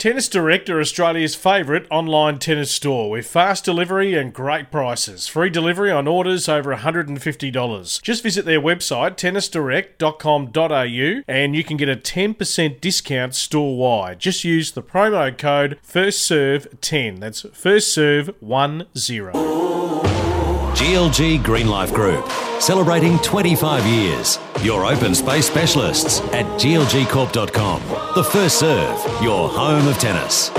Tennis Direct are Australia's favourite online tennis store with fast delivery and great prices. Free delivery on orders over $150. Just visit their website, tennisdirect.com.au, and you can get a 10% discount store wide. Just use the promo code FIRSTSERVE10. That's FIRSTSERVE10. GLG Green Life Group, celebrating 25 years. Your open space specialists at glgcorp.com. The first serve, your home of tennis.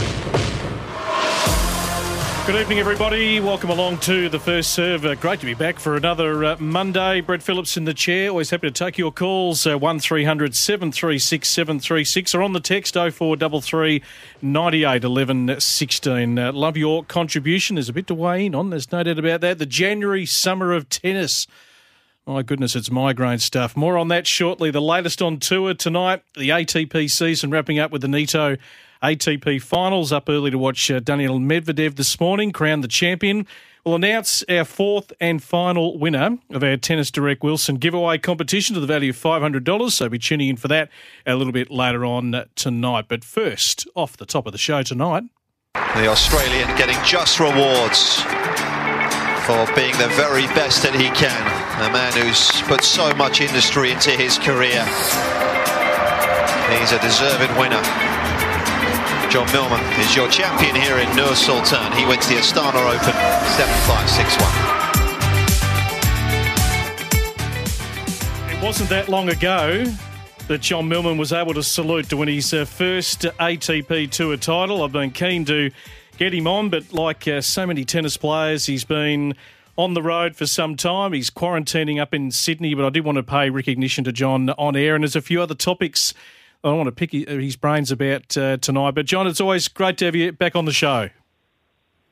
Good evening, everybody. Welcome along to the first serve. Uh, great to be back for another uh, Monday. Brett Phillips in the chair. Always happy to take your calls. Uh, 1300 736 736 or on the text 0433 98 11 16. Uh, love your contribution. There's a bit to weigh in on. There's no doubt about that. The January summer of tennis. My goodness, it's migraine stuff. More on that shortly. The latest on tour tonight. The ATP season wrapping up with the Nitto ATP finals. Up early to watch uh, Daniil Medvedev this morning, crown the champion. We'll announce our fourth and final winner of our Tennis Direct Wilson giveaway competition to the value of $500. So be tuning in for that a little bit later on tonight. But first, off the top of the show tonight. The Australian getting just rewards for being the very best that he can. A man who's put so much industry into his career. He's a deserved winner. John Millman is your champion here in Nur Sultan. He wins the Astana Open 7-5, 6-1. It wasn't that long ago that John Millman was able to salute to win his uh, first ATP Tour title. I've been keen to get him on, but like uh, so many tennis players, he's been on the road for some time. He's quarantining up in Sydney, but I did want to pay recognition to John on air, and there's a few other topics I want to pick his brains about uh, tonight. But, John, it's always great to have you back on the show.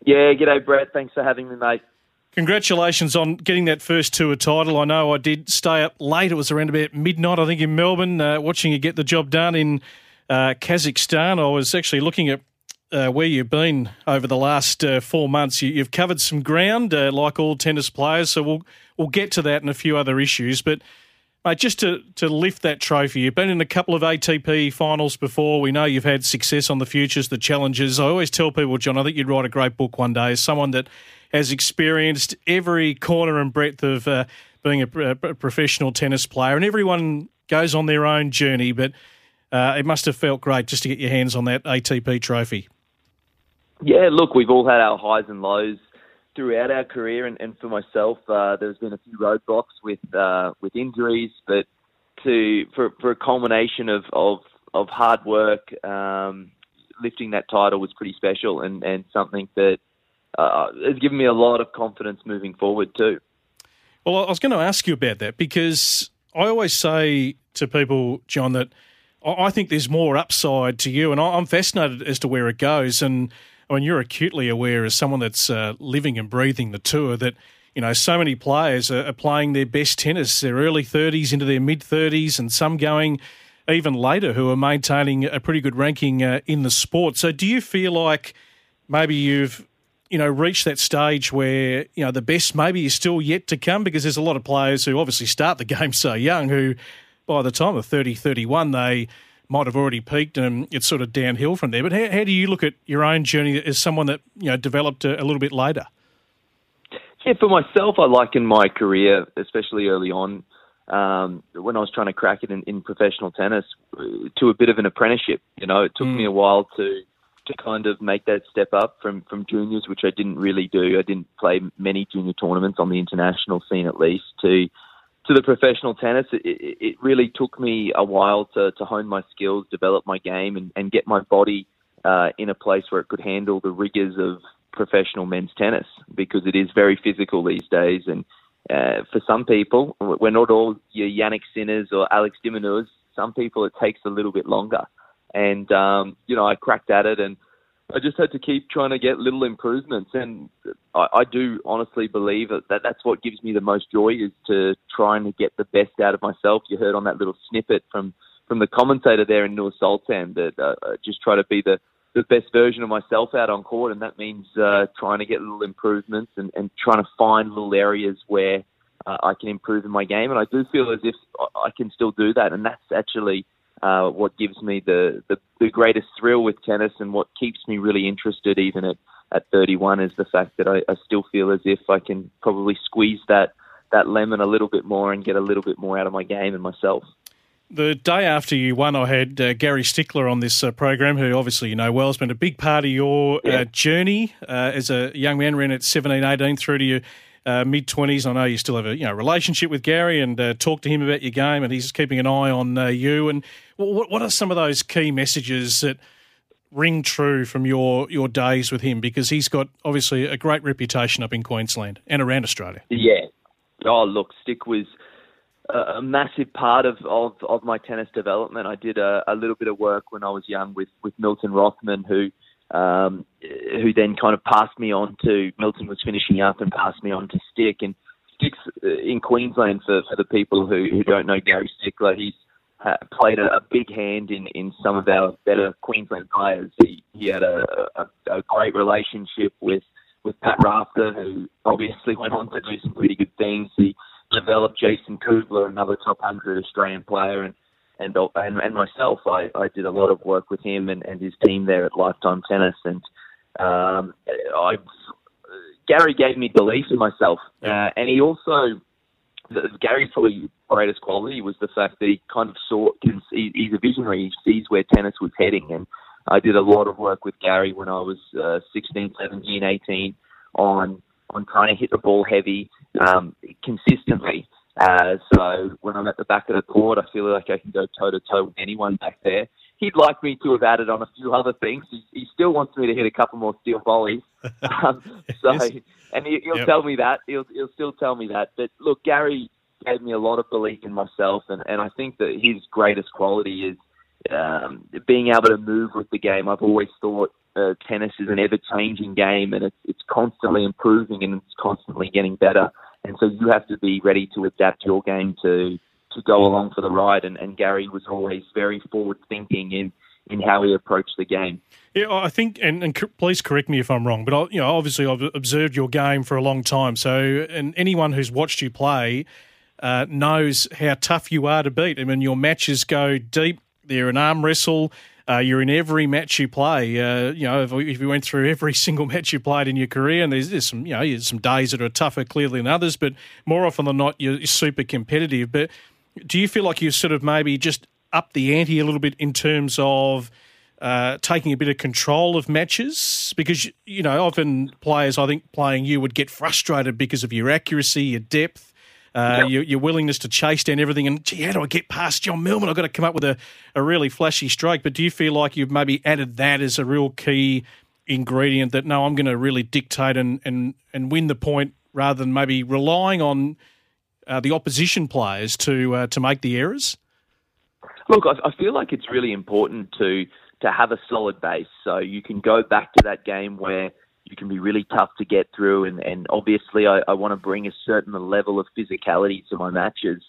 Yeah, g'day, Brett. Thanks for having me, mate. Congratulations on getting that first tour title. I know I did stay up late. It was around about midnight, I think, in Melbourne, uh, watching you get the job done in uh, Kazakhstan. I was actually looking at uh, where you've been over the last uh, four months. You, have covered some ground, uh, like all tennis players. So we'll we'll get to that and a few other issues. But Mate, just to, to lift that trophy, you've been in a couple of ATP finals before. We know you've had success on the futures, the challengers. I always tell people, John, I think you'd write a great book one day as someone that has experienced every corner and breadth of uh, being a, a, professional tennis player, and everyone goes on their own journey. But uh, it must have felt great just to get your hands on that ATP trophy. Yeah, look, we've all had our highs and lows throughout our career, and, and for myself, uh, there's been a few roadblocks with uh, with injuries, but to for for a culmination of of, of hard work, um, lifting that title was pretty special, and and something that uh, has given me a lot of confidence moving forward too. Well, I was going to ask you about that because I always say to people, John, that I think there's more upside to you, and I'm fascinated as to where it goes, and I mean, you're acutely aware as someone that's uh, living and breathing the tour that you know so many players are, are playing their best tennis, their early 30s into their mid 30s, and some going even later who are maintaining a pretty good ranking uh, in the sport. So, do you feel like maybe you've you know reached that stage where you know the best maybe is still yet to come because there's a lot of players who obviously start the game so young who by the time of 30 31 they might have already peaked and it's sort of downhill from there. But how, how do you look at your own journey as someone that you know developed a, a little bit later? Yeah, for myself, I liken my career, especially early on, um, when I was trying to crack it in, in, professional tennis, to a bit of an apprenticeship. You know, it took mm. me a while to to kind of make that step up from from juniors, which I didn't really do. I didn't play many junior tournaments on the international scene, at least, to to the professional tennis, it, it really took me a while to, to hone my skills, develop my game, and, and get my body uh, in a place where it could handle the rigors of professional men's tennis because it is very physical these days. And uh, for some people, we're not all your Jannik Sinners or Alex de Some people it takes a little bit longer. And, um, you know, I cracked at it and I just had to keep trying to get little improvements. And I, I do honestly believe that, that that's what gives me the most joy is to trying to get the best out of myself. You heard on that little snippet from, from the commentator there in Nur Sultan that uh, just try to be the, the best version of myself out on court, and that means uh, trying to get little improvements and, and trying to find little areas where uh, I can improve in my game. And I do feel as if I can still do that, and that's actually uh, what gives me the, the, the greatest thrill with tennis, and what keeps me really interested, even at at 31, is the fact that I, I still feel as if I can probably squeeze that that lemon a little bit more and get a little bit more out of my game and myself. The day after you won, I had uh, Gary Stickler on this uh, program, who obviously you know well has been a big part of your uh, journey uh, as a young man, ran at 17, 18 through to your uh, mid 20s. I know you still have a you know relationship with Gary and uh, talk to him about your game, and he's keeping an eye on you. And what, what are some of those key messages that ring true from your, your days with him? Because he's got obviously a great reputation up in Queensland and around Australia. Yeah. Oh, look, Stick was a massive part of, of, of my tennis development. I did a, a little bit of work when I was young with, with Milton Rothman, who um, who then kind of passed me on to Milton was finishing up and passed me on to Stick. And Stick's in Queensland for, for the people who, who don't know Gary Stickler. He's uh, played a, a big hand in, in some of our better Queensland players. He, he had a, a, a great relationship with with Pat Rafter, who obviously went on to do some pretty good things. He developed Jason Kubler, another top 100 Australian player, and and and, and myself. I, I did a lot of work with him and, and his team there at Lifetime Tennis, and um, I Gary gave me belief in myself, uh, and he also Gary's probably greatest quality was the fact that he kind of saw he's a visionary. He sees where tennis was heading, and I did a lot of work with Gary when I was uh, 16, 17, 18 on on trying to hit the ball heavy um, consistently. Uh, so when I'm at the back of the court, I feel like I can go toe to toe with anyone back there. He'd like me to have added on a few other things. He, he still wants me to hit a couple more steel volleys. Um, so, and he, will yep. tell me that. He'll, he'll still tell me that. But look, Gary gave me a lot of belief in myself, and, and I think that his greatest quality is um, being able to move with the game. I've always thought uh, tennis is an ever-changing game, and it's it's constantly improving and it's constantly getting better. And so you have to be ready to adapt your game to to go along for the ride. And, and Gary was always very forward-thinking in in how he approached the game. Yeah, I think, and, and please correct me if I'm wrong, but I, you know, obviously I've observed your game for a long time. So, and anyone who's watched you play uh, knows how tough you are to beat. I mean, your matches go deep. They're an arm wrestle. Uh, you're in every match you play. Uh, you know, if, if, you went through every single match you played in your career, and there's, there's some, you know, some days that are tougher clearly than others, but more often than not, you're super competitive. But do you feel like you sort of maybe just up the ante a little bit in terms of uh, taking a bit of control of matches? Because, you know, often players, I think, playing you would get frustrated because of your accuracy, your depth, uh, yep. your, your, willingness to chase down everything. And gee, how do I get past John Millman? I've got to come up with a, a really flashy stroke. But do you feel like you've maybe added that as a real key ingredient that no, I'm going to really dictate and, and, and win the point rather than maybe relying on uh, the opposition players to uh, to make the errors? Look, I, I feel like it's really important to to have a solid base, so you can go back to that game where you can be really tough to get through. And, and obviously, I, I want to bring a certain level of physicality to my matches.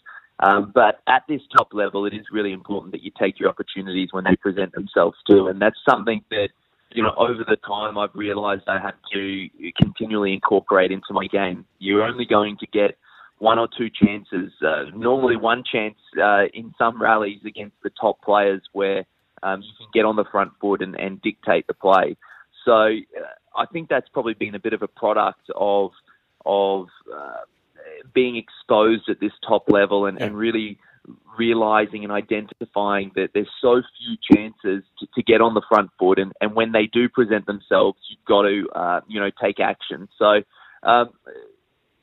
Um, but at this top level, it is really important that you take your opportunities when they present themselves too. And that's something that, you know, over the time I've realized I have to continually incorporate into my game. You're only going to get one or two chances, uh, normally one chance uh, in some rallies against the top players where um, you can get on the front foot and, and dictate the play. So uh, I think that's probably been a bit of a product of of uh, being exposed at this top level and, yeah. and really realizing and identifying that there's so few chances to, to, get on the front foot, and, and when they do present themselves, you've got to uh, you know take action. So. Um,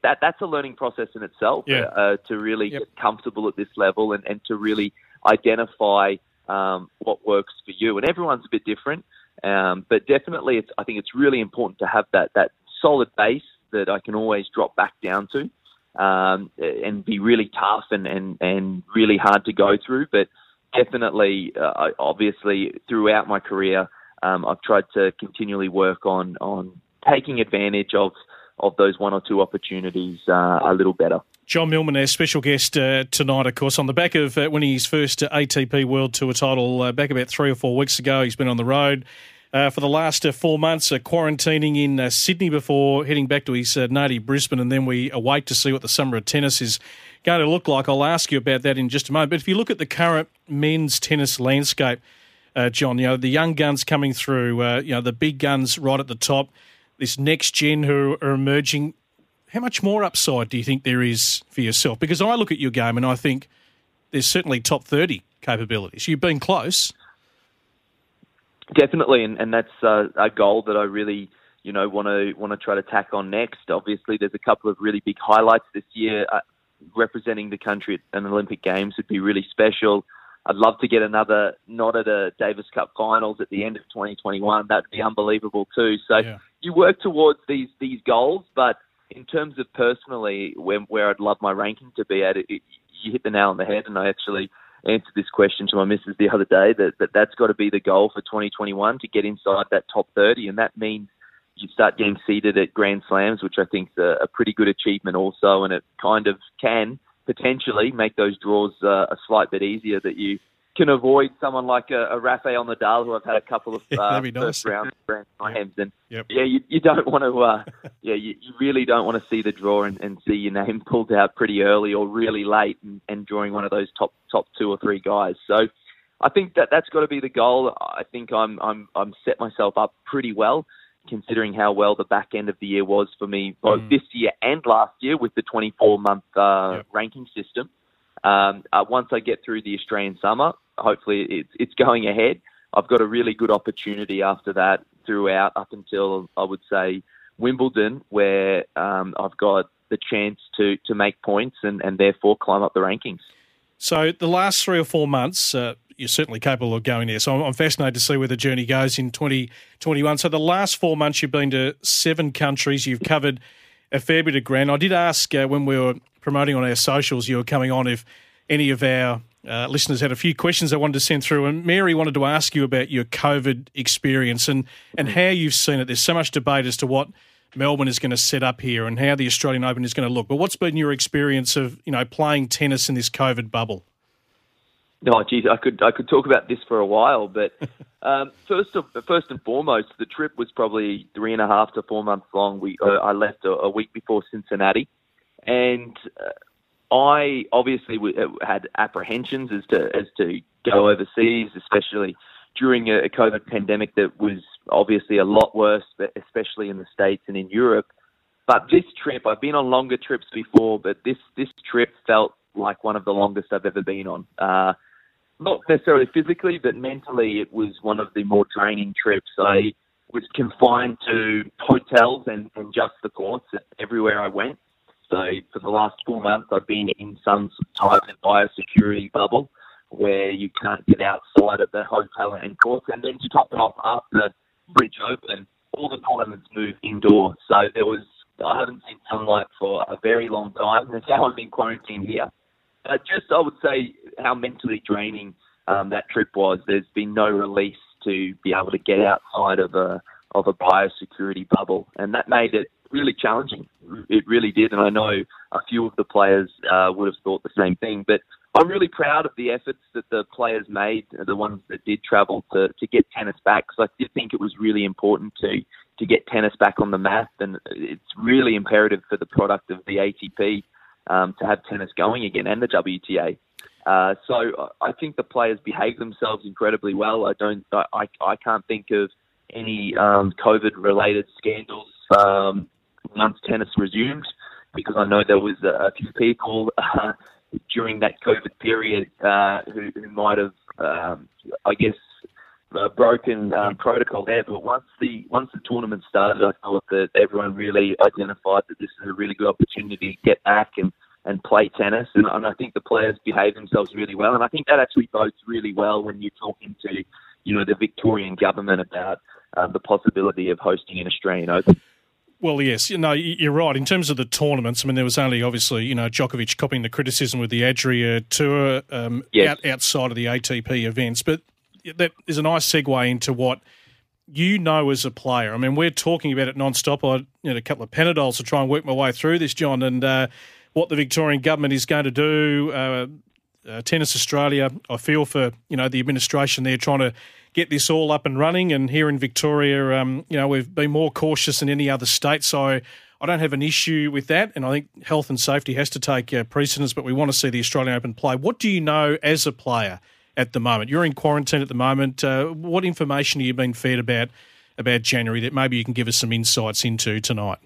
that that's a learning process in itself yeah. uh, to really yep. get comfortable at this level and, and to really identify um, what works for you. And everyone's a bit different. Um, but definitely, it's, I think it's really important to have that that solid base that I can always drop back down to, um, and be really tough and, and, and really hard to go through. But definitely, uh, obviously, throughout my career, um, I've tried to continually work on on taking advantage of of those one or two opportunities uh, a little better. John Millman, our special guest uh, tonight, of course, on the back of uh, winning his first ATP World Tour title uh, back about three or four weeks ago. He's been on the road uh, for the last uh, four months, quarantining in Sydney before heading back to his native Brisbane, and then we await to see what the summer of tennis is going to look like. I'll ask you about that in just a moment. But if you look at the current men's tennis landscape, John, you know the young guns coming through, you know the big guns right at the top this next gen who are emerging. How much more upside do you think there is for yourself? Because I look at your game and I think there's certainly top 30 capabilities. You've been close. Definitely, and, and that's uh, a goal that I really, you know, want to want to try to tack on next. Obviously, there's a couple of really big highlights this year. Uh, representing the country at an Olympic Games would be really special. I'd love to get another nod at a Davis Cup finals at the end of 2021. That'd be unbelievable too. So yeah. you work towards these these goals, but in terms of personally, where, where I'd love my ranking to be at, it, it, you hit the nail on the head. And I actually answered this question to my missus the other day that, that that's got to be the goal for 2021 to get inside that top 30, and that means you start getting seated at Grand Slams, which I think is a, a pretty good achievement also, and it kind of can potentially make those draws uh, a slight bit easier that you can avoid someone like a, a Rafael Nadal who I've had a couple of uh, nice. first round Grand Slams and yep. yeah you, you don't want to uh, yeah you, you really don't want to see the draw and, and see your name pulled out pretty early or really late and, and drawing one of those top top two or three guys so I think that that's got to be the goal I think I'm I'm I'm set myself up pretty well considering how well the back end of the year was for me, both mm. this year and last year with the 24 month uh, yep. ranking system. Um, uh, once I get through the Australian summer, hopefully it's, it's going ahead. I've got a really good opportunity after that throughout up until I would say Wimbledon, where um, I've got the chance to, to make points and, and therefore climb up the rankings. So the last three or four months, uh, you're certainly capable of going there. So I'm, fascinated to see where the journey goes in 2021. So the last four months, you've been to seven countries. You've covered a fair bit of ground. I did ask uh, when we were promoting on our socials, you were coming on if any of our uh, listeners had a few questions they wanted to send through. And Mary wanted to ask you about your COVID experience and, and how you've seen it. There's so much debate as to what Melbourne is going to set up here and how the Australian Open is going to look. But what's been your experience of you know playing tennis in this COVID bubble? No, geez, I could I could talk about this for a while, but um, first of, first and foremost, the trip was probably three and a half to four months long. We uh, I left a, a, week before Cincinnati, and uh, I obviously w- uh, had apprehensions as to as to go overseas, especially during a, a COVID pandemic that was obviously a lot worse, especially in the states and in Europe. But this trip, I've been on longer trips before, but this this trip felt like one of the longest I've ever been on. Uh, not necessarily physically, but mentally, it was one of the more draining trips. I was confined to hotels and, and just the courts everywhere I went. So for the last four months, I've been in some type of biosecurity bubble where you can't get outside of the hotel and courts. And then to top it off, after the French Open, all the tournaments moved indoor. So there was I haven't seen sunlight for a very long time. That's how I've been quarantined here. Uh, just, I would say, how mentally draining um, that trip was. There's been no release to be able to get outside of a of a biosecurity bubble, and that made it really challenging. It really did, and I know a few of the players uh, would have thought the same thing. But I'm really proud of the efforts that the players made, the ones that did travel to to get tennis back, because I did think it was really important to to get tennis back on the map, and it's really imperative for the product of the ATP um, to have tennis going again and the WTA. Uh, so I think the players behave themselves incredibly well. I don't, I, I can't think of any um, COVID-related scandals um, once tennis resumed, because I know there was a, few people uh, during that COVID period uh, who, who might have, um, I guess, uh, broken um, protocol there. But once the once the tournament started, I thought that everyone really identified that this is a really good opportunity to get back and and play tennis. And, and I think the players behave themselves really well. And I think that actually bodes really well when you're talking to you know, the Victorian government about uh, the possibility of hosting an Australian Open. Well, yes, you know, you're right. In terms of the tournaments, I mean, there was only obviously, you know, Djokovic copying the criticism with the Adria Tour um, yes. out, outside of the ATP events. But that is a nice segue into what you know as a player. I mean, we're talking about it non-stop. I know, a couple of Panadols to try and work my way through this, John, and uh, what the Victorian government is going to do. Uh, uh, Tennis Australia, I feel for you know the administration there trying to get this all up and running. And here in Victoria, um, you know, we've been more cautious than any other state. So I don't have an issue with that. And I think health and safety has to take uh, precedence, but we want to see the Australian Open play. What do you know as a player at the moment? You're in quarantine at the moment. Uh, what information have you been fed about about January that maybe you can give us some insights into tonight?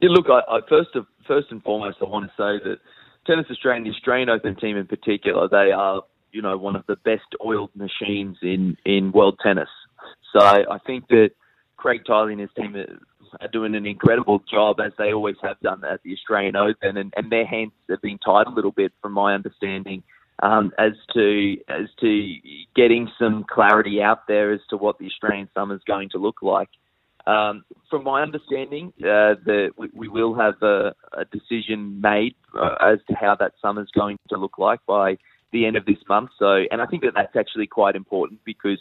Yeah, look, I, I first of, first and foremost, I want to say that Tennis Australia, the Australian Open team in particular, they are you know, one of the best oiled machines in, in world tennis. So I think that Craig Tiley and his team are doing an incredible job, as they always have done at the Australian Open, and, and their hands have been tied a little bit, from my understanding, um, as to as to getting some clarity out there as to what the Australian summer is going to look like. Um, from my understanding, uh, the, we, we, will have a, a decision made uh, as to how that summer is going to look like by the end of this month. So, and I think that that's actually quite important because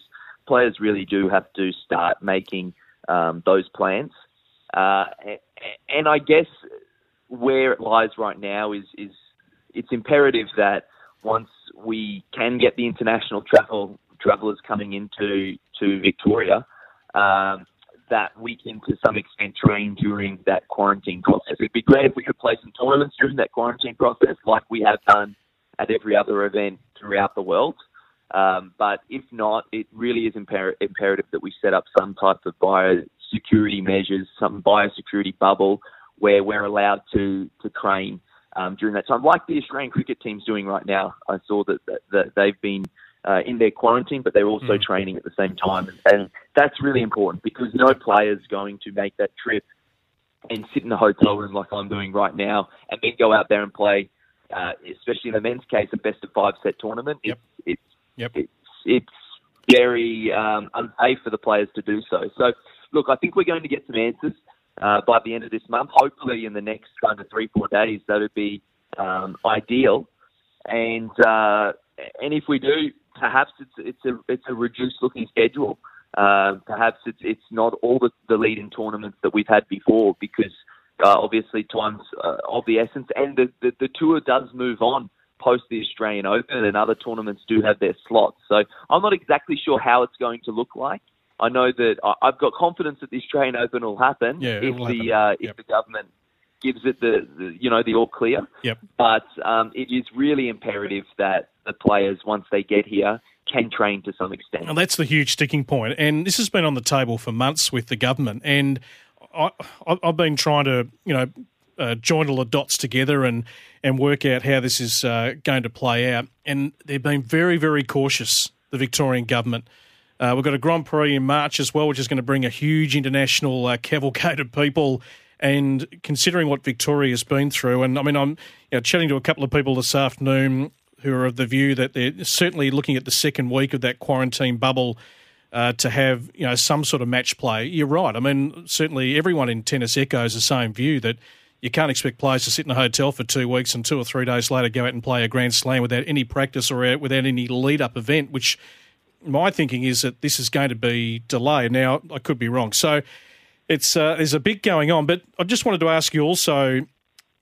players really do have to start making um, those plans. Uh, and I guess where it lies right now is is it's imperative that once we can get the international travel travelers coming into to Victoria, um, that we can to some extent train during that quarantine process. It'd be great if we could play some tournaments during that quarantine process, like we have done at every other event throughout the world. Um, but if not, it really is imper- imperative that we set up some type of biosecurity measures, some biosecurity bubble where we're allowed to to train um, during that time, like the Australian cricket team's doing right now. I saw that, that, that they've been uh, in their quarantine, but they're also mm. training at the same time, and, and that's really important because no player's going to make that trip and sit in a hotel room like I'm doing right now, and then go out there and play uh, especially in the men's case, a best of five set tournament. Yep. It's, yep. it's, it's very um, unsafe for the players to do so. So, look, I think we're going to get some answers uh, by the end of this month. Hopefully, in the next kind of three, four days, that would be um, ideal. And uh, and if we do, perhaps it's it's a it's a reduced looking schedule. Uh, perhaps it's it's not all the, the lead in tournaments that we've had before because uh, obviously times uh, of the essence, and the, the, the tour does move on post the Australian Open, and other tournaments do have their slots. So I'm not exactly sure how it's going to look like. I know that I've got confidence that the Australian Open will happen yeah, if will the happen. Uh, if the government gives it the, the, you know the all clear. Yep. But um, it is really imperative that the players once they get here can train to some extent. And that's the huge sticking point. And this has been on the table for months with the government. And I, have been trying to, you know, uh, join all the dots together and, and work out how this is uh, going to play out. And they've been very, very cautious, the Victorian government. Uh, we've got a Grand Prix in March as well, which is going to bring a huge international uh, cavalcade of people. And considering what Victoria's been through, and I mean, I'm you know, chatting to a couple of people this afternoon who are of the view that they're certainly looking at the second week of that quarantine bubble uh, to have you know some sort of match play. You're right. I mean, certainly everyone in tennis echoes the same view that you can't expect players to sit in a hotel for two weeks and two or three days later go out and play a Grand Slam without any practice or without any lead up event. Which my thinking is that this is going to be delayed. Now I could be wrong. So it's uh, there's a bit going on, but I just wanted to ask you also.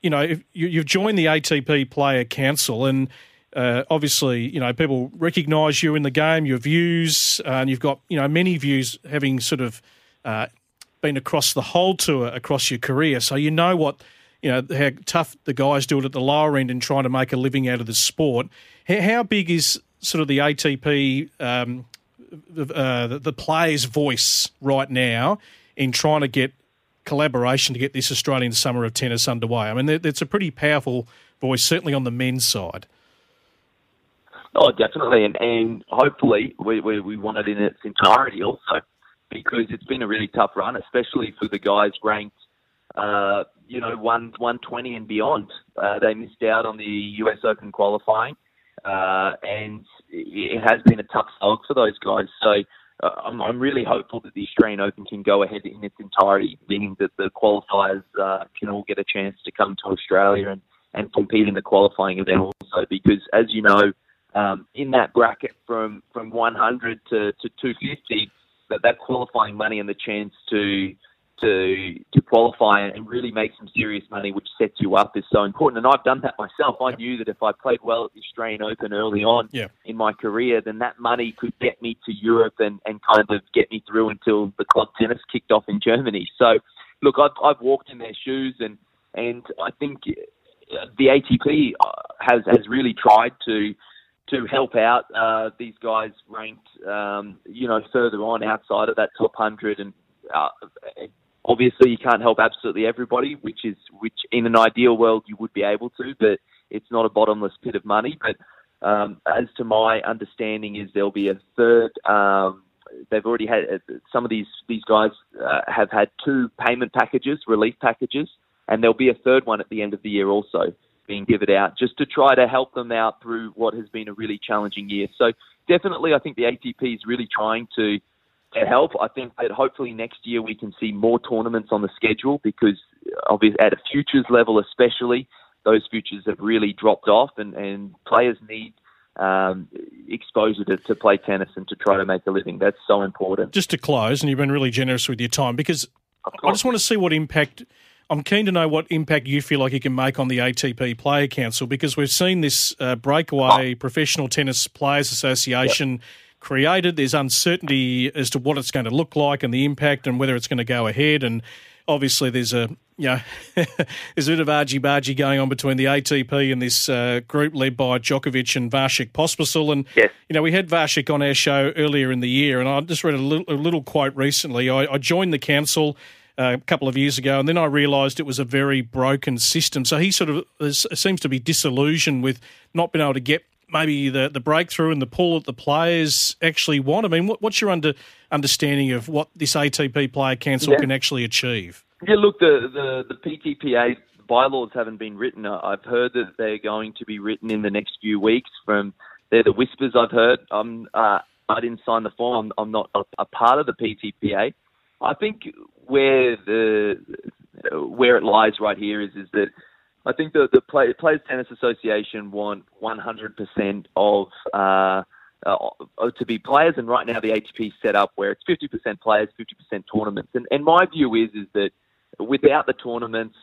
You know, if you've joined the ATP Player Council and uh, obviously, you know, people recognise you in the game, your views, uh, and you've got, you know, many views having sort of uh, been across the whole tour across your career. So you know what, you know, how tough the guys do it at the lower end and trying to make a living out of the sport. How big is sort of the ATP, um, uh, the, players' voice right now in trying to get collaboration to get this Australian Summer of Tennis underway? I mean, it's a pretty powerful voice, certainly on the men's side. Oh, definitely, and and hopefully we, we we want it in its entirety also, because it's been a really tough run, especially for the guys ranked, uh, you know, one one twenty and beyond. Uh, they missed out on the U.S. Open qualifying. Uh, and it has been a tough slog for those guys. So uh, I'm, I'm, really hopeful that the Australian Open can go ahead in its entirety, meaning that the qualifiers uh, can all get a chance to come to Australia and, and compete in the qualifying event also. Because as you know, um, in that bracket from from 100 to, to 250, that that qualifying money and the chance to to to qualify and really make some serious money, which sets you up, is so important. And I've done that myself. I knew that if I played well at the Australian Open early on yeah. in my career, then that money could get me to Europe and, and kind of get me through until the club tennis kicked off in Germany. So, look, I've, I've walked in their shoes, and and I think the ATP has has really tried to to help out uh, these guys ranked, um, you know, further on outside of that top hundred, and uh, obviously you can't help absolutely everybody, which is which in an ideal world you would be able to, but it's not a bottomless pit of money. But um, as to my understanding, is there'll be a third. Um, they've already had uh, some of these these guys uh, have had two payment packages, relief packages, and there'll be a third one at the end of the year also being given out just to try to help them out through what has been a really challenging year. So definitely, I think the ATP is really trying to to help. I think that hopefully next year we can see more tournaments on the schedule because obviously at a futures level especially, those futures have really dropped off and, and players need um, exposure to, to play tennis and to try to make a living. That's so important. Just to close, and you've been really generous with your time because I just want to see what impact. I'm keen to know what impact you feel like you can make on the ATP Player Council because we've seen this uh, breakaway oh. Professional Tennis Players Association created. There's uncertainty as to what it's going to look like and the impact and whether it's going to go ahead. And obviously, there's a you know there's a bit of argy bargy going on between the ATP and this uh, group led by Djokovic and Vasek Pospisil. And yes. you know we had Vasek on our show earlier in the year, and I just read a little, a little quote recently. I, I joined the council. Uh, a couple of years ago, and then I realised it was a very broken system. So he sort of is, seems to be disillusioned with not being able to get maybe the, the breakthrough and the pull that the players actually want? I mean, what, what's your under, understanding of what this ATP Player Council yeah. can actually achieve? Yeah, look, the, the, the PTPA bylaws haven't been written. I've heard that they're going to be written in the next few weeks. From they're the whispers I've heard. I'm, uh, I didn't sign the form. I'm, I'm not a, a part of the PTPA. I think where the where it lies right here is is that I think the the play, Players Tennis Association want 100% of uh, uh, to be players, and right now the ATP set up where it's 50% players, 50% tournaments. And, and my view is is that without the tournaments,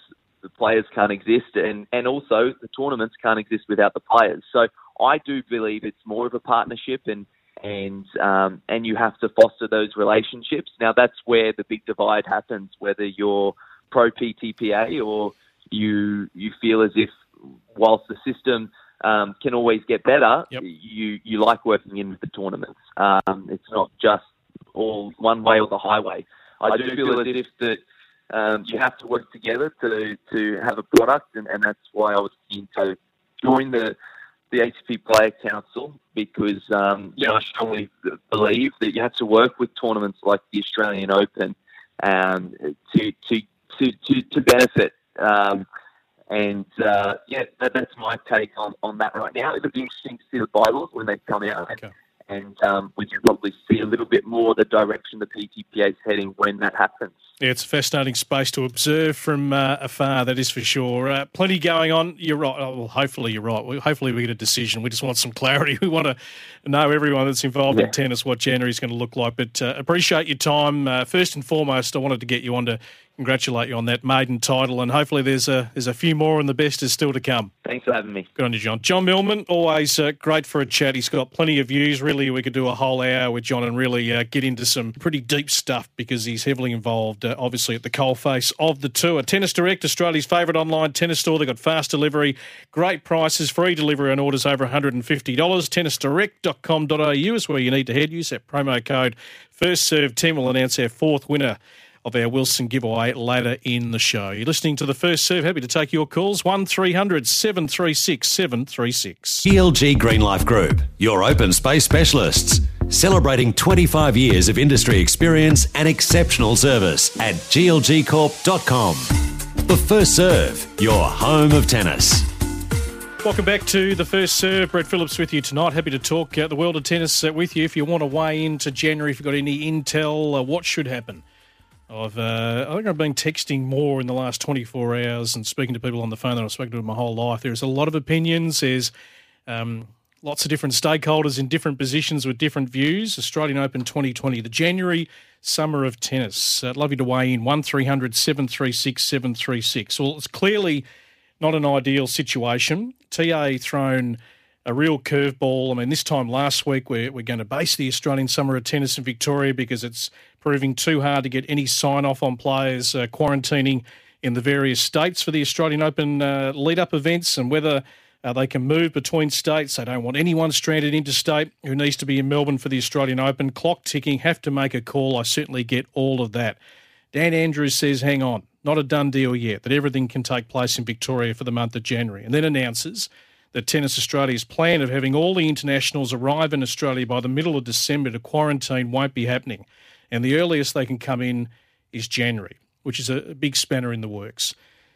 the players can't exist, and and also the tournaments can't exist without the players. So I do believe it's more of a partnership, and and um, and you have to foster those relationships. Now that's where the big divide happens, whether you're pro PTPA or you you feel as if whilst the system um, can always get better, yep. you you like working in the tournaments. Um, it's not just all one way or the highway. I, I do, do, feel, as if that um, you have to work together to to have a product, and, and that's why I was keen to join the the ATP Player Council because um, you know I strongly believe that you have to work with tournaments like the Australian Open um, to, to to to to benefit um, and uh, yeah, that, that's my take on, on that right now. It'll be interesting to see the bylaws when they come out. Okay. And um, we can probably see a little bit more the direction the PTPA is heading when that happens. Yeah, it's a fascinating space to observe from uh, afar, that is for sure. Uh, plenty going on. You're right. Oh, well, hopefully you're right. hopefully we get a decision. We just want some clarity. We want to know everyone that's involved yeah. in tennis what January is going to look like. But uh, appreciate your time. Uh, first and foremost, I wanted to get you on to congratulate you on that maiden title, and hopefully there's a there's a few more, and the best is still to come. Thanks for having me. Good on you, John. John Millman, always uh, great for a chat. He's got plenty of views. Really, we could do a whole hour with John and really uh, get into some pretty deep stuff because he's heavily involved, uh, obviously, at the coalface of the tour. Tennis Direct, Australia's favourite online tennis store. They've got fast delivery, great prices, free delivery on orders over $150. Tennisdirect.com.au is where you need to head. Use that promo code. First serve team will announce our fourth winner of our Wilson giveaway later in the show. You're listening to the first serve. Happy to take your calls. 1300 736 736. GLG Green Life Group, your open space specialists. Celebrating 25 years of industry experience and exceptional service at glgcorp.com. The first serve, your home of tennis. Welcome back to the first serve. Brett Phillips with you tonight. Happy to talk uh, the world of tennis uh, with you. If you want to weigh into January, if you've got any intel, uh, what should happen? I've uh, I think I've been texting more in the last 24 hours and speaking to people on the phone than I've spoken to my whole life. There's a lot of opinions. There's um, lots of different stakeholders in different positions with different views. Australian Open 2020, the January summer of tennis. I'd love you to weigh in. One 736 736. Well, it's clearly not an ideal situation. TA thrown a real curveball. I mean, this time last week, we're, we're going to base the Australian Summer of Tennis in Victoria because it's proving too hard to get any sign off on players uh, quarantining in the various states for the Australian Open uh, lead up events and whether uh, they can move between states. They don't want anyone stranded interstate who needs to be in Melbourne for the Australian Open. Clock ticking, have to make a call. I certainly get all of that. Dan Andrews says, hang on not a done deal yet, that everything can take place in Victoria for the month of January, and then announces that Tennis Australia's plan of having all the internationals arrive in Australia by the middle of December to quarantine won't be happening. And the earliest they can come in is January, which is a big spanner in the works.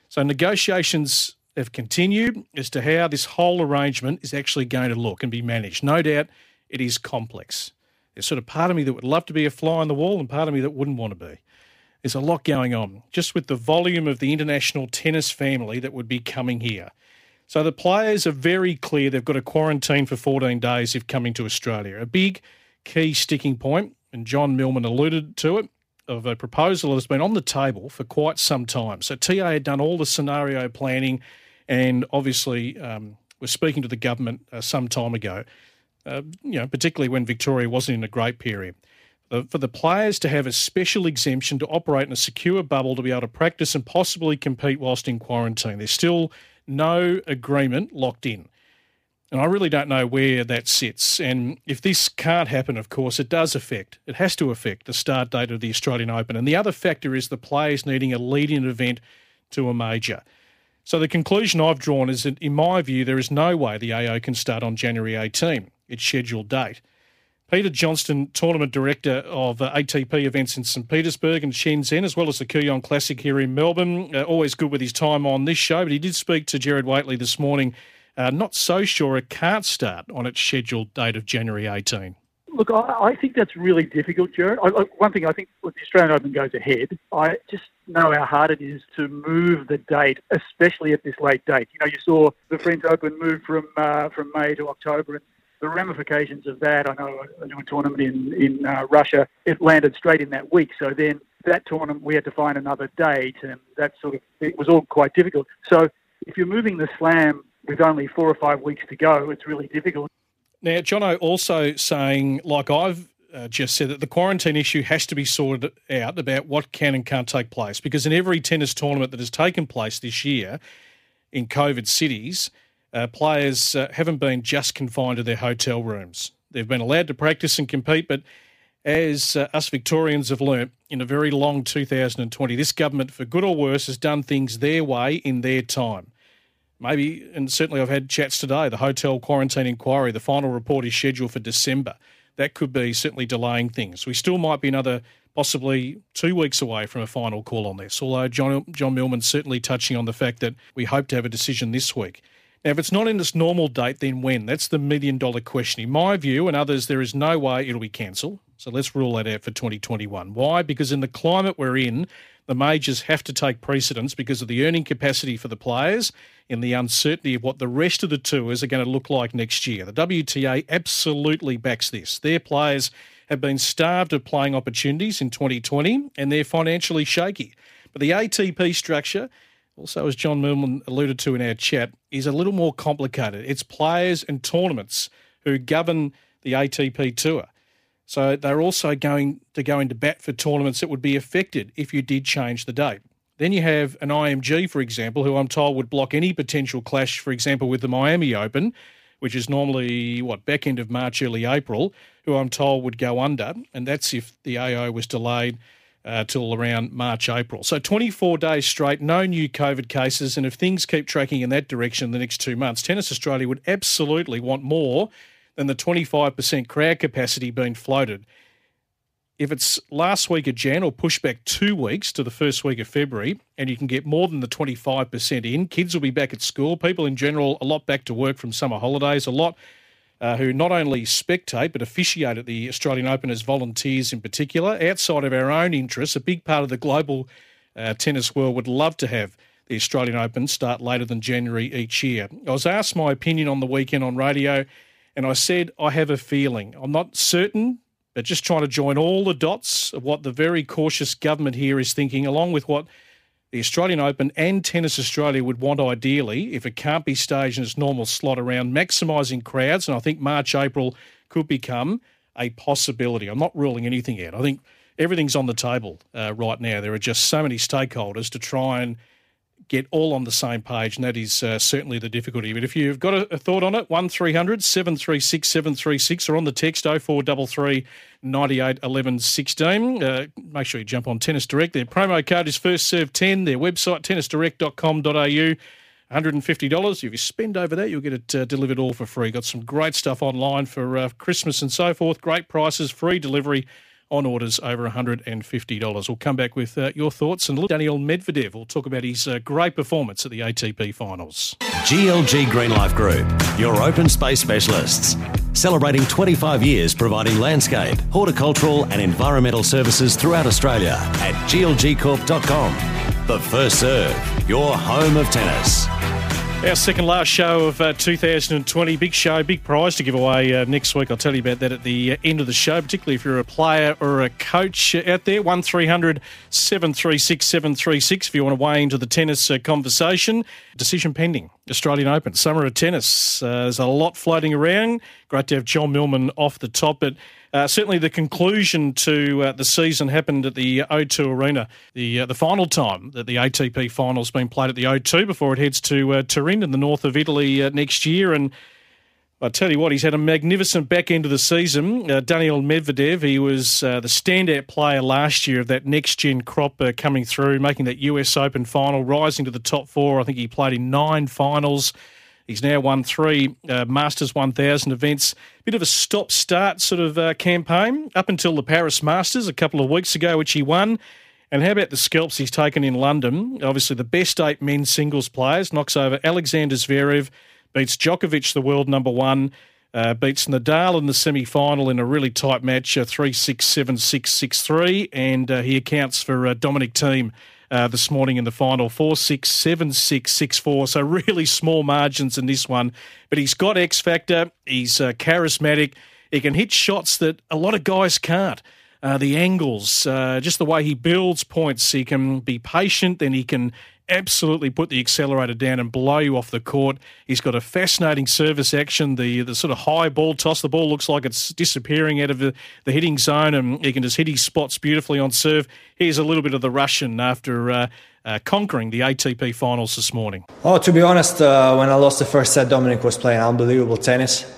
So negotiations have continued as to how this whole arrangement is actually going to look and be managed. No doubt it is complex. There's sort of part of me that would love to be a fly on the wall and part of me that wouldn't want to be. There's a lot going on just with the volume of the international tennis family that would be coming here. So the players are very clear they've got to quarantine for 14 days if coming to Australia. A big key sticking point, and John Millman alluded to it, of a proposal that's been on the table for quite some time. So TA had done all the scenario planning and obviously um, was speaking to the government uh, some time ago, uh, you know, particularly when Victoria wasn't in a great period. Uh, for the players to have a special exemption to operate in a secure bubble to be able to practice and possibly compete whilst in quarantine. There's still no agreement locked in. And I really don't know where that sits. And if this can't happen, of course, it does affect, it has to affect the start date of the Australian Open. And the other factor is the players needing a lead in event to a major. So the conclusion I've drawn is that, in my view, there is no way the AO can start on January 18, its scheduled date. Peter Johnston, Tournament Director of uh, ATP events in St Petersburg and Shenzhen, as well as the Kooyong Classic here in Melbourne. Uh, always good with his time on this show, but he did speak to Gerard Whateley this morning. Uh, not so sure it can't start on its scheduled date of January 18. Look, I, I think that's really difficult, Gerard. I, I, one thing I think when the Australian Open goes ahead, I just know how hard it is to move the date, especially at this late date. You know, you saw the French Open move from uh, from May to October, and the ramifications of that, I know I a tournament in, in uh, Russia, it landed straight in that week. So then that tournament, we had to find another date, and that sort of, it was all quite difficult. So if you're moving the slam with only four or five weeks to go, it's really difficult. Now, Jono also saying, like I've uh, just said, that the quarantine issue has to be sorted out about what can and can't take place because in every tennis tournament that has taken place this year in COVID cities, uh, players uh, haven't been just confined to their hotel rooms. They've been allowed to practice and compete, but as uh, us Victorians have learnt in a very long 2020, this government, for good or worse, has done things their way in their time. Maybe, and certainly I've had chats today, the hotel quarantine inquiry, the final report is scheduled for December. That could be certainly delaying things. We still might be another possibly two weeks away from a final call on this, although John, John Millman's certainly touching on the fact that we hope to have a decision this week. Now, if it's not in its normal date, then when? That's the million dollar question. In my view and others, there is no way it'll be cancelled. So let's rule that out for 2021. Why? Because in the climate we're in, the majors have to take precedence because of the earning capacity for the players and the uncertainty of what the rest of the tours are going to look like next year. The WTA absolutely backs this. Their players have been starved of playing opportunities in 2020 and they're financially shaky. But the ATP structure also, as John Millman alluded to in our chat, is a little more complicated. It's players and tournaments who govern the ATP Tour. So they're also going to go into bat for tournaments that would be affected if you did change the date. Then you have an IMG, for example, who I'm told would block any potential clash, for example, with the Miami Open, which is normally, what, back end of March, early April, who I'm told would go under. And that's if the AO was delayed uh, till around March, April. So 24 days straight, no new COVID cases. And if things keep tracking in that direction the next two months, Tennis Australia would absolutely want more than the 25% crowd capacity being floated. if it's last week of Jan or push back two weeks to the first week of February, and you can get more than the 25% in, kids will be back at school. People in general, a lot back to work from summer holidays, a lot uh, who not only spectate but officiate at the Australian Open as volunteers in particular. Outside of our own interests, a big part of the global uh, tennis world would love to have the Australian Open start later than January each year. I was asked my opinion on the weekend on radio, and I said, I have a feeling. I'm not certain but just trying to join all the dots of what the very cautious government here is thinking, along with what the Australian Open and Tennis Australia would want ideally, if it can't be staged in its normal slot around maximising crowds. And I think March, April could become a possibility. I'm not ruling anything out. I think everything's on the table uh, right now. There are just so many stakeholders to try and get all on the same page, and that is uh, certainly the difficulty. But if you've got a, a thought on it, 1300 736 736 or on the text 0433 98 11 16. Uh, make sure you jump on Tennis Direct. Their promo code is First Serve 10. Their website, tennisdirect.com.au. $150. If you spend over that, you'll get it uh, delivered all for free. Got some great stuff online for uh, Christmas and so forth. Great prices, free delivery on orders over $150. We'll come back with uh, your thoughts and Daniil Medvedev will talk about his uh, great performance at the ATP finals. GLG Green Life Group, your open space specialists. Celebrating 25 years providing landscape, horticultural, and environmental services throughout Australia at glgcorp.com. The First Serve, your home of tennis. Our second last show of uh, 2020. Big show, big prize to give away uh, next week. I'll tell you about that at the uh, end of the show, particularly if you're a player or a coach out there. 1300 736 736 if you want to weigh into the tennis uh, conversation. Decision pending. Australian Open, Summer of Tennis. Uh, there's a lot floating around. Great to have John Millman off the top, but uh, certainly, the conclusion to uh, the season happened at the O2 Arena. The uh, the final time that the ATP final's been played at the O2 before it heads to uh, Turin in the north of Italy uh, next year. And I tell you what, he's had a magnificent back end of the season. Uh, Daniil Medvedev, he was the standout player last year of that next gen crop coming through, making that US Open final, rising to the top four. I think he played in nine finals. He's now won three uh, Masters 1000 events. Bit of a stop start sort of uh, campaign up until the Paris Masters a couple of weeks ago, which he won. And how about the scalps he's taken in London? Obviously, the best eight men's singles players knocks over Alexander Zverev, beats Djokovic, the world number one, uh, beats Nadal in the semi final in a really tight match, uh, 3 6 7 6 6 3. And uh, he accounts for uh, Dominic Thiem uh, this morning in the final. 4 6, 7 6, 6 4. So really small margins in this one. But he's got X Factor. He's uh, charismatic. He can hit shots that a lot of guys can't. Uh, the angles, uh, just the way he builds points. He can be patient, then he can absolutely put the accelerator down and blow you off the court. He's got a fascinating service action. The the sort of high ball toss, the ball looks like it's disappearing out of the, the hitting zone, and he can just hit his spots beautifully on serve. Here's a little bit of the Russian after. Uh, uh, conquering the ATP finals this morning. Oh, to be honest, uh, when I lost the first set, Dominic was playing unbelievable tennis.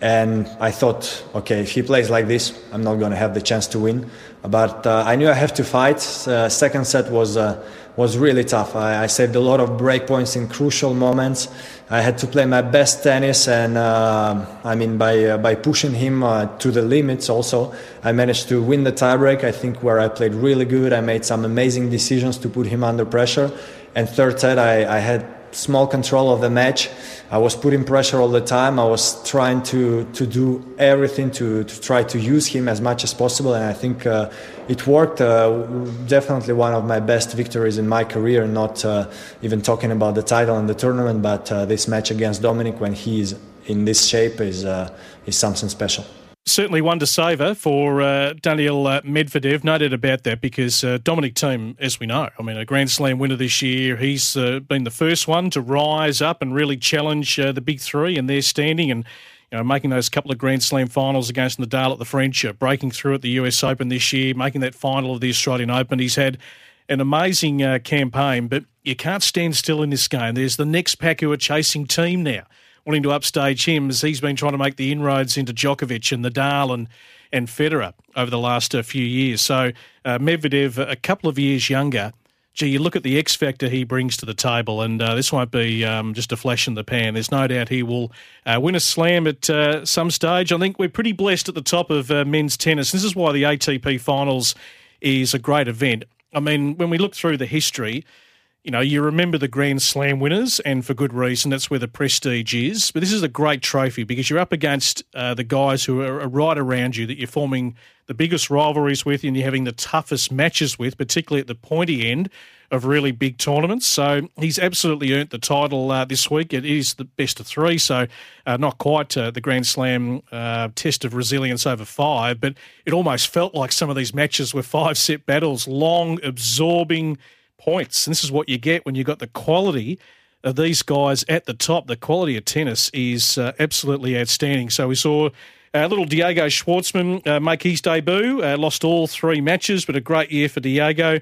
And I thought, okay, if he plays like this, I'm not going to have the chance to win. But uh, I knew I have to fight. Uh, second set was uh, was really tough. I, I, saved a lot of break points in crucial moments. I had to play my best tennis, and uh, I mean by uh, by pushing him uh, to the limits. Also, I managed to win the tiebreak. I think where I played really good. I made some amazing decisions to put him under pressure. And third set, I, I had small control of the match. I was putting pressure all the time. I was trying to to do everything to, to try to use him as much as possible, and I think uh, it worked. Uh, definitely one of my best victories in my career. Not uh, even talking about the title and the tournament, but uh, this match against Dominic when he's in this shape is uh, is something special certainly one to savour for uh, Daniil uh, Medvedev. No doubt about that because uh, Dominic Thiem, as we know, I mean, a Grand Slam winner this year. He's uh, been the first one to rise up and really challenge uh, the big three and their standing and. You know, making those couple of Grand Slam finals against Nadal at the French, uh, breaking through at the US Open this year, making that final of the Australian Open. He's had an amazing campaign, but you can't stand still in this game. There's the next pack who are chasing Thiem now wanting to upstage him as he's been trying to make the inroads into Djokovic and Nadal and and Federer over the last uh, few years. So uh, Medvedev, a couple of years younger, gee, you look at the X factor he brings to the table, and uh, this won't be um, just a flash in the pan. There's no doubt he will uh, win a slam at uh, some stage. I think we're pretty blessed at the top of uh, men's tennis. This is why the ATP Finals is a great event. I mean, when we look through the history, you know, you remember the Grand Slam winners, and for good reason. That's where the prestige is. But this is a great trophy because you're up against uh, the guys who are right around you that you're forming the biggest rivalries with and you're having the toughest matches with, particularly at the pointy end of really big tournaments. So he's absolutely earned the title uh, this week. It is the best of three, so uh, not quite uh, the Grand Slam uh, test of resilience over five, but it almost felt like some of these matches were five set battles, long, absorbing points. And this is what you get when you've got the quality of these guys at the top. The quality of tennis is uh, absolutely outstanding. So we saw. Uh, little Diego Schwartzman uh, make his debut. Uh, lost all three matches, but a great year for Diego.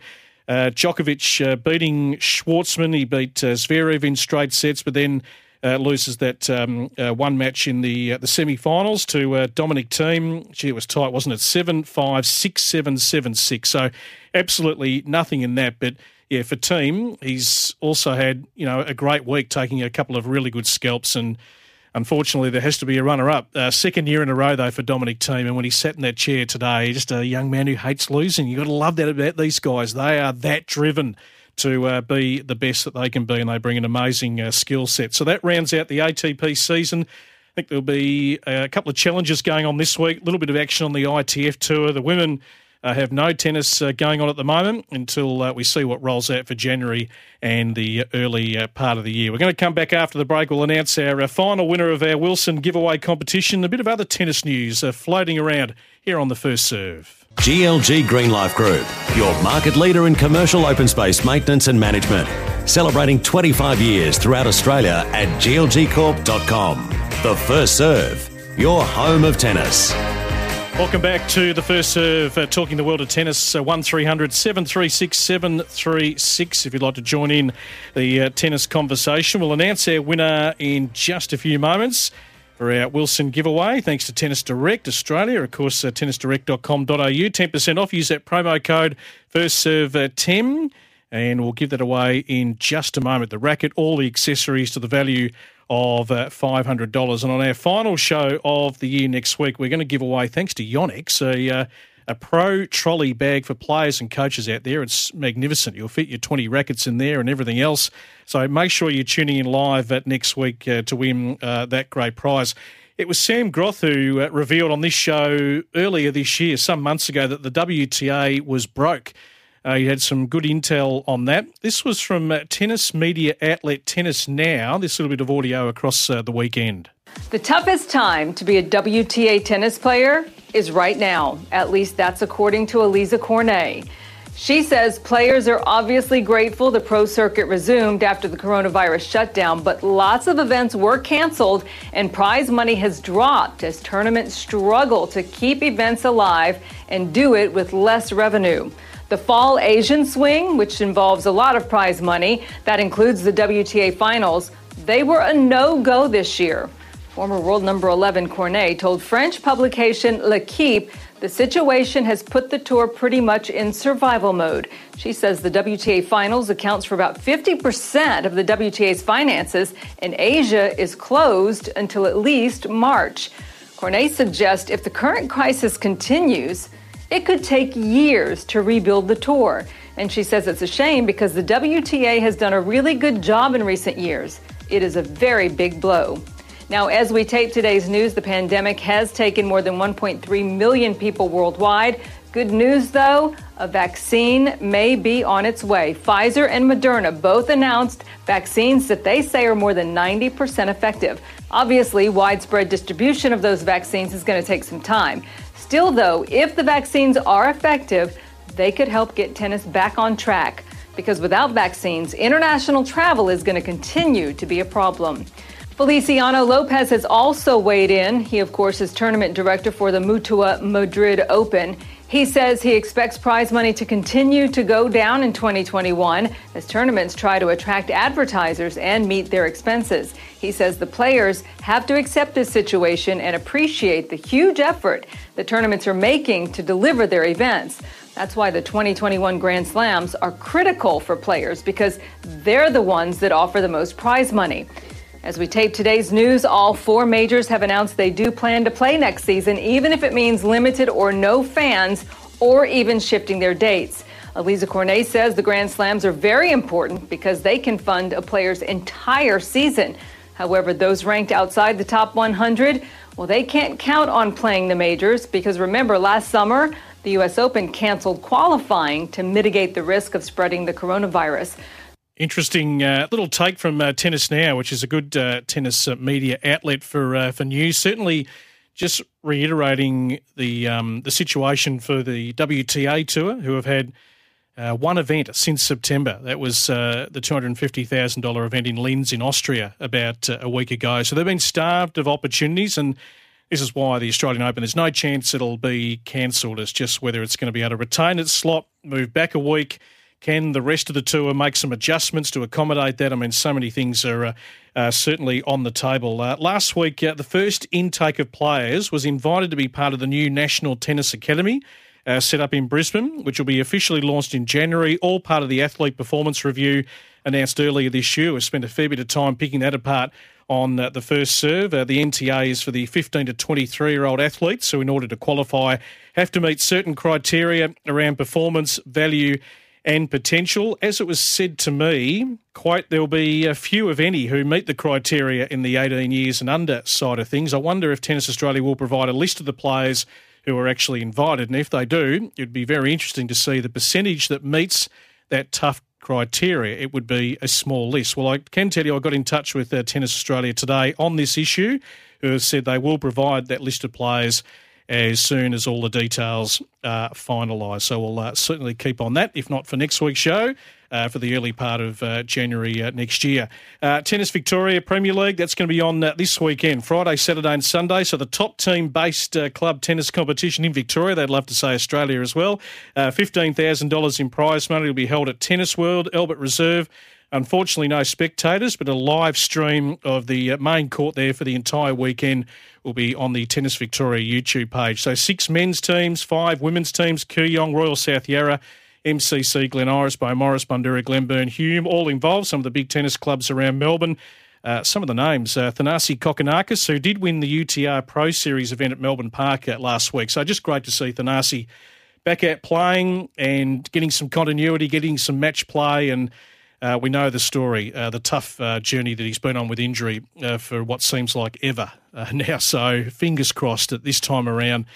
Uh, Djokovic uh, beating Schwartzman. He beat uh, Zverev in straight sets, but then loses that um, one match in the the semi-finals to Dominic Thiem. Gee, it was tight, wasn't it? Seven five six seven seven six. So absolutely nothing in that, but yeah, for Thiem, he's also had you know a great week, taking a couple of really good scalps, and unfortunately there has to be a runner-up. Uh, second year in a row though for Dominic Thiem, and when he sat in that chair today, just a young man who hates losing. You got to love that about these guys; they are that driven to uh, be the best that they can be, and they bring an amazing uh, skill set. So that rounds out the ATP season. I think there'll be a couple of challengers going on this week. A little bit of action on the ITF tour. The women uh, have no tennis uh, going on at the moment until uh, we see what rolls out for January and the early uh, part of the year. We're going to come back after the break. We'll announce our uh, final winner of our Wilson giveaway competition. A bit of other tennis news uh, floating around here on the first serve. GLG Green Life Group, your market leader in commercial open space maintenance and management. Celebrating 25 years throughout Australia at glgcorp.com. The First Serve, your home of tennis. Welcome back to the first serve, uh, talking the world of tennis. Uh, 1300 736 736 if you'd like to join in the uh, tennis conversation. We'll announce our winner in just a few moments for our Wilson giveaway. Thanks to Tennis Direct Australia, of course, uh, tennisdirect.com.au. 10% off. Use that promo code First Serve uh, 10 and we'll give that away in just a moment. The racket, all the accessories to the value of uh, $500. And on our final show of the year next week, we're going to give away, thanks to Yonex, a, uh, a pro trolley bag for players and coaches out there. It's magnificent. You'll fit your 20 rackets in there and everything else. So make sure you're tuning in live at next week uh, to win uh, that great prize. It was Sam Groth who uh, revealed on this show earlier this year, some months ago, that the WTA was broke. Uh, you had some good intel on that. This was from uh, tennis media outlet Tennis Now. This little bit of audio across uh, the weekend. The toughest time to be a WTA tennis player is right now. At least that's according to Alizé Cornet. She says players are obviously grateful the pro circuit resumed after the coronavirus shutdown, but lots of events were canceled and prize money has dropped as tournaments struggle to keep events alive and do it with less revenue. The Fall Asian Swing, which involves a lot of prize money, that includes the WTA finals, they were a no go this year. Former world number 11 Cornet told French publication L'Equipe the situation has put the tour pretty much in survival mode. She says the WTA finals accounts for about 50% of the WTA's finances, and Asia is closed until at least March. Cornet suggests if the current crisis continues, it could take years to rebuild the tour. And she says it's a shame because the WTA has done a really good job in recent years. It is a very big blow. Now, as we tape today's news, the pandemic has taken more than 1.3 million people worldwide. Good news, though, a vaccine may be on its way. Pfizer and Moderna both announced vaccines that they say are more than 90% effective. Obviously, widespread distribution of those vaccines is going to take some time. Still, though, if the vaccines are effective, they could help get tennis back on track because without vaccines, international travel is going to continue to be a problem. Feliciano Lopez has also weighed in. He, of course, is tournament director for the Mutua Madrid Open. He says he expects prize money to continue to go down in 2021 as tournaments try to attract advertisers and meet their expenses. He says the players have to accept this situation and appreciate the huge effort the tournaments are making to deliver their events. That's why the 2021 Grand Slams are critical for players because they're the ones that offer the most prize money. As we tape today's news, all four majors have announced they do plan to play next season, even if it means limited or no fans or even shifting their dates. Alizé Cornet says the Grand Slams are very important because they can fund a player's entire season. However, those ranked outside the top 100, well, they can't count on playing the majors because remember, last summer, the U.S. Open canceled qualifying to mitigate the risk of spreading the coronavirus. Interesting uh, little take from uh, Tennis Now, which is a good uh, tennis uh, media outlet for uh, for news. Certainly, just reiterating the um, the situation for the WTA tour, who have had uh, one event since September. That was the two hundred fifty thousand dollar event in Linz in Austria about a week ago. So they've been starved of opportunities, and this is why the Australian Open. There's no chance it'll be cancelled. It's just whether it's going to be able to retain its slot, move back a week can the rest of the tour make some adjustments to accommodate that? I mean, so many things are uh, uh, certainly on the table. Uh, last week, uh, the first intake of players was invited to be part of the new National Tennis Academy. Uh, set up in Brisbane, which will be officially launched in January, all part of the Athlete Performance Review announced earlier this year. We've spent a fair bit of time picking that apart on uh, the first serve. Uh, the NTA is for the 15 to 23 year old athletes who, in order to qualify, have to meet certain criteria around performance, value, and potential. As it was said to me, quite there'll be a few, if any, who meet the criteria in the 18 years and under side of things. I wonder if Tennis Australia will provide a list of the players who are actually invited, and if they do, it'd be very interesting to see the percentage that meets that tough criteria. It would be a small list. Well, I can tell you, I got in touch with uh, Tennis Australia today on this issue, who have said they will provide that list of players as soon as all the details are finalised. So we'll uh, certainly keep on that, if not for next week's show. Uh, for the early part of uh, January uh, next year. Uh, Tennis Victoria Premier League, that's going to be on uh, this weekend, Friday, Saturday, and Sunday. So the top team based club tennis competition in Victoria, they'd love to say Australia as well. $15,000 in prize money will be held at Tennis World, Albert Reserve. Unfortunately, no spectators, but a live stream of the main court there for the entire weekend will be on the Tennis Victoria YouTube page. So six men's teams, five women's teams, Kooyong, Royal South Yarra, MCC, Glen Iris, Beaumaris, Bundoora, Glenburn, Hume, all involved. Some of the big tennis clubs around Melbourne. Uh, some of the names, uh, Thanasi Kokkinakis, who did win the UTR Pro Series event at Melbourne Park uh, last week. So just great to see Thanasi back out playing and getting some continuity, getting some match play and uh, we know the story, uh, the tough uh, journey that he's been on with injury uh, for what seems like ever uh, now. So fingers crossed that this time around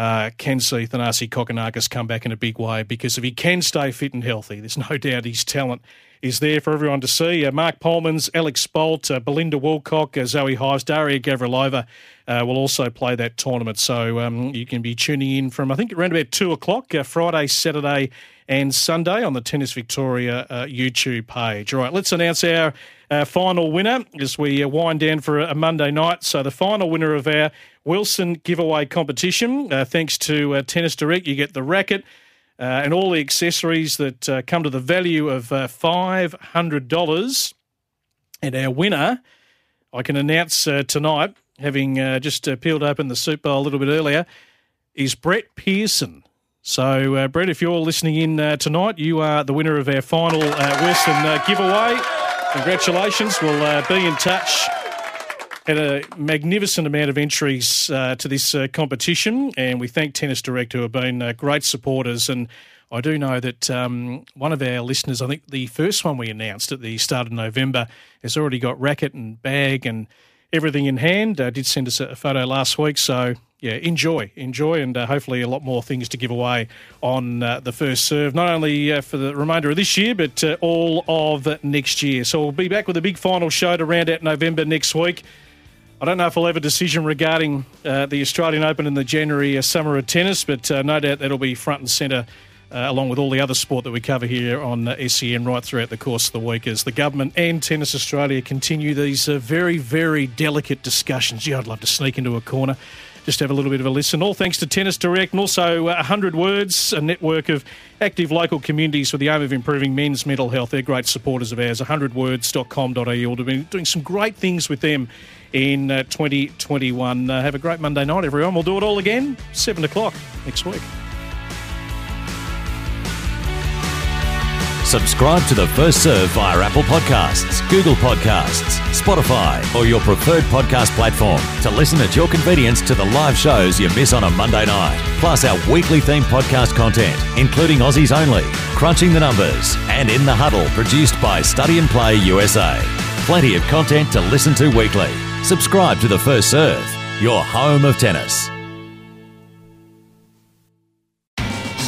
uh, can see Thanasi Kokkinakis come back in a big way because if he can stay fit and healthy, there's no doubt his talent is there for everyone to see. Mark Polmans, Alex Bolt, Belinda Woolcock, Zoe Hives, Daria Gavrilova will also play that tournament. So um, you can be tuning in from, I think, around about 2 o'clock, Friday, Saturday, and Sunday on the Tennis Victoria uh, YouTube page. All right, let's announce our uh, final winner as we uh, wind down for a Monday night. So, the final winner of our Wilson giveaway competition, uh, thanks to uh, Tennis Direct, you get the racket. Uh, and all the accessories that come to the value of $500. And our winner, I can announce tonight, having just peeled open the soup bowl a little bit earlier, is Brett Pearson. So, uh, Brett, if you're listening in uh, tonight, you are the winner of our final uh, Wilson uh, giveaway. Congratulations. We'll uh, be in touch. Had a magnificent amount of entries uh, to this competition, and we thank Tennis Direct, who have been great supporters. And I do know that um, one of our listeners, I think the first one we announced at the start of November, has already got racket and bag and everything in hand. did send us a photo last week, so yeah, enjoy, enjoy, and uh, hopefully a lot more things to give away on uh, the first serve, not only uh, for the remainder of this year, but uh, all of next year. So we'll be back with a big final show to round out November next week. I don't know if we'll have a decision regarding uh, the Australian Open in the January uh, Summer of Tennis, but no doubt that'll be front and centre. along with all the other sport that we cover here on SEN right throughout the course of the week, as the government and Tennis Australia continue these very, very delicate discussions. Yeah, I'd love to sneak into a corner just have a little bit of a listen. All thanks to Tennis Direct and also uh, 100 Words, a network of active local communities for the aim of improving men's mental health. They're great supporters of ours. 100words.com.au. We'll be doing some great things with them in uh, 2021. Uh, have a great Monday night, everyone. We'll do it all again, 7 o'clock next week. Subscribe to the First Serve via Apple Podcasts, Google Podcasts, Spotify, or your preferred podcast platform to listen at your convenience to the live shows you miss on a Monday night. Plus our weekly themed podcast content, including Aussies Only, Crunching the Numbers, and In the Huddle, produced by Study and Play USA. Plenty of content to listen to weekly. Subscribe to the First Serve, your home of tennis.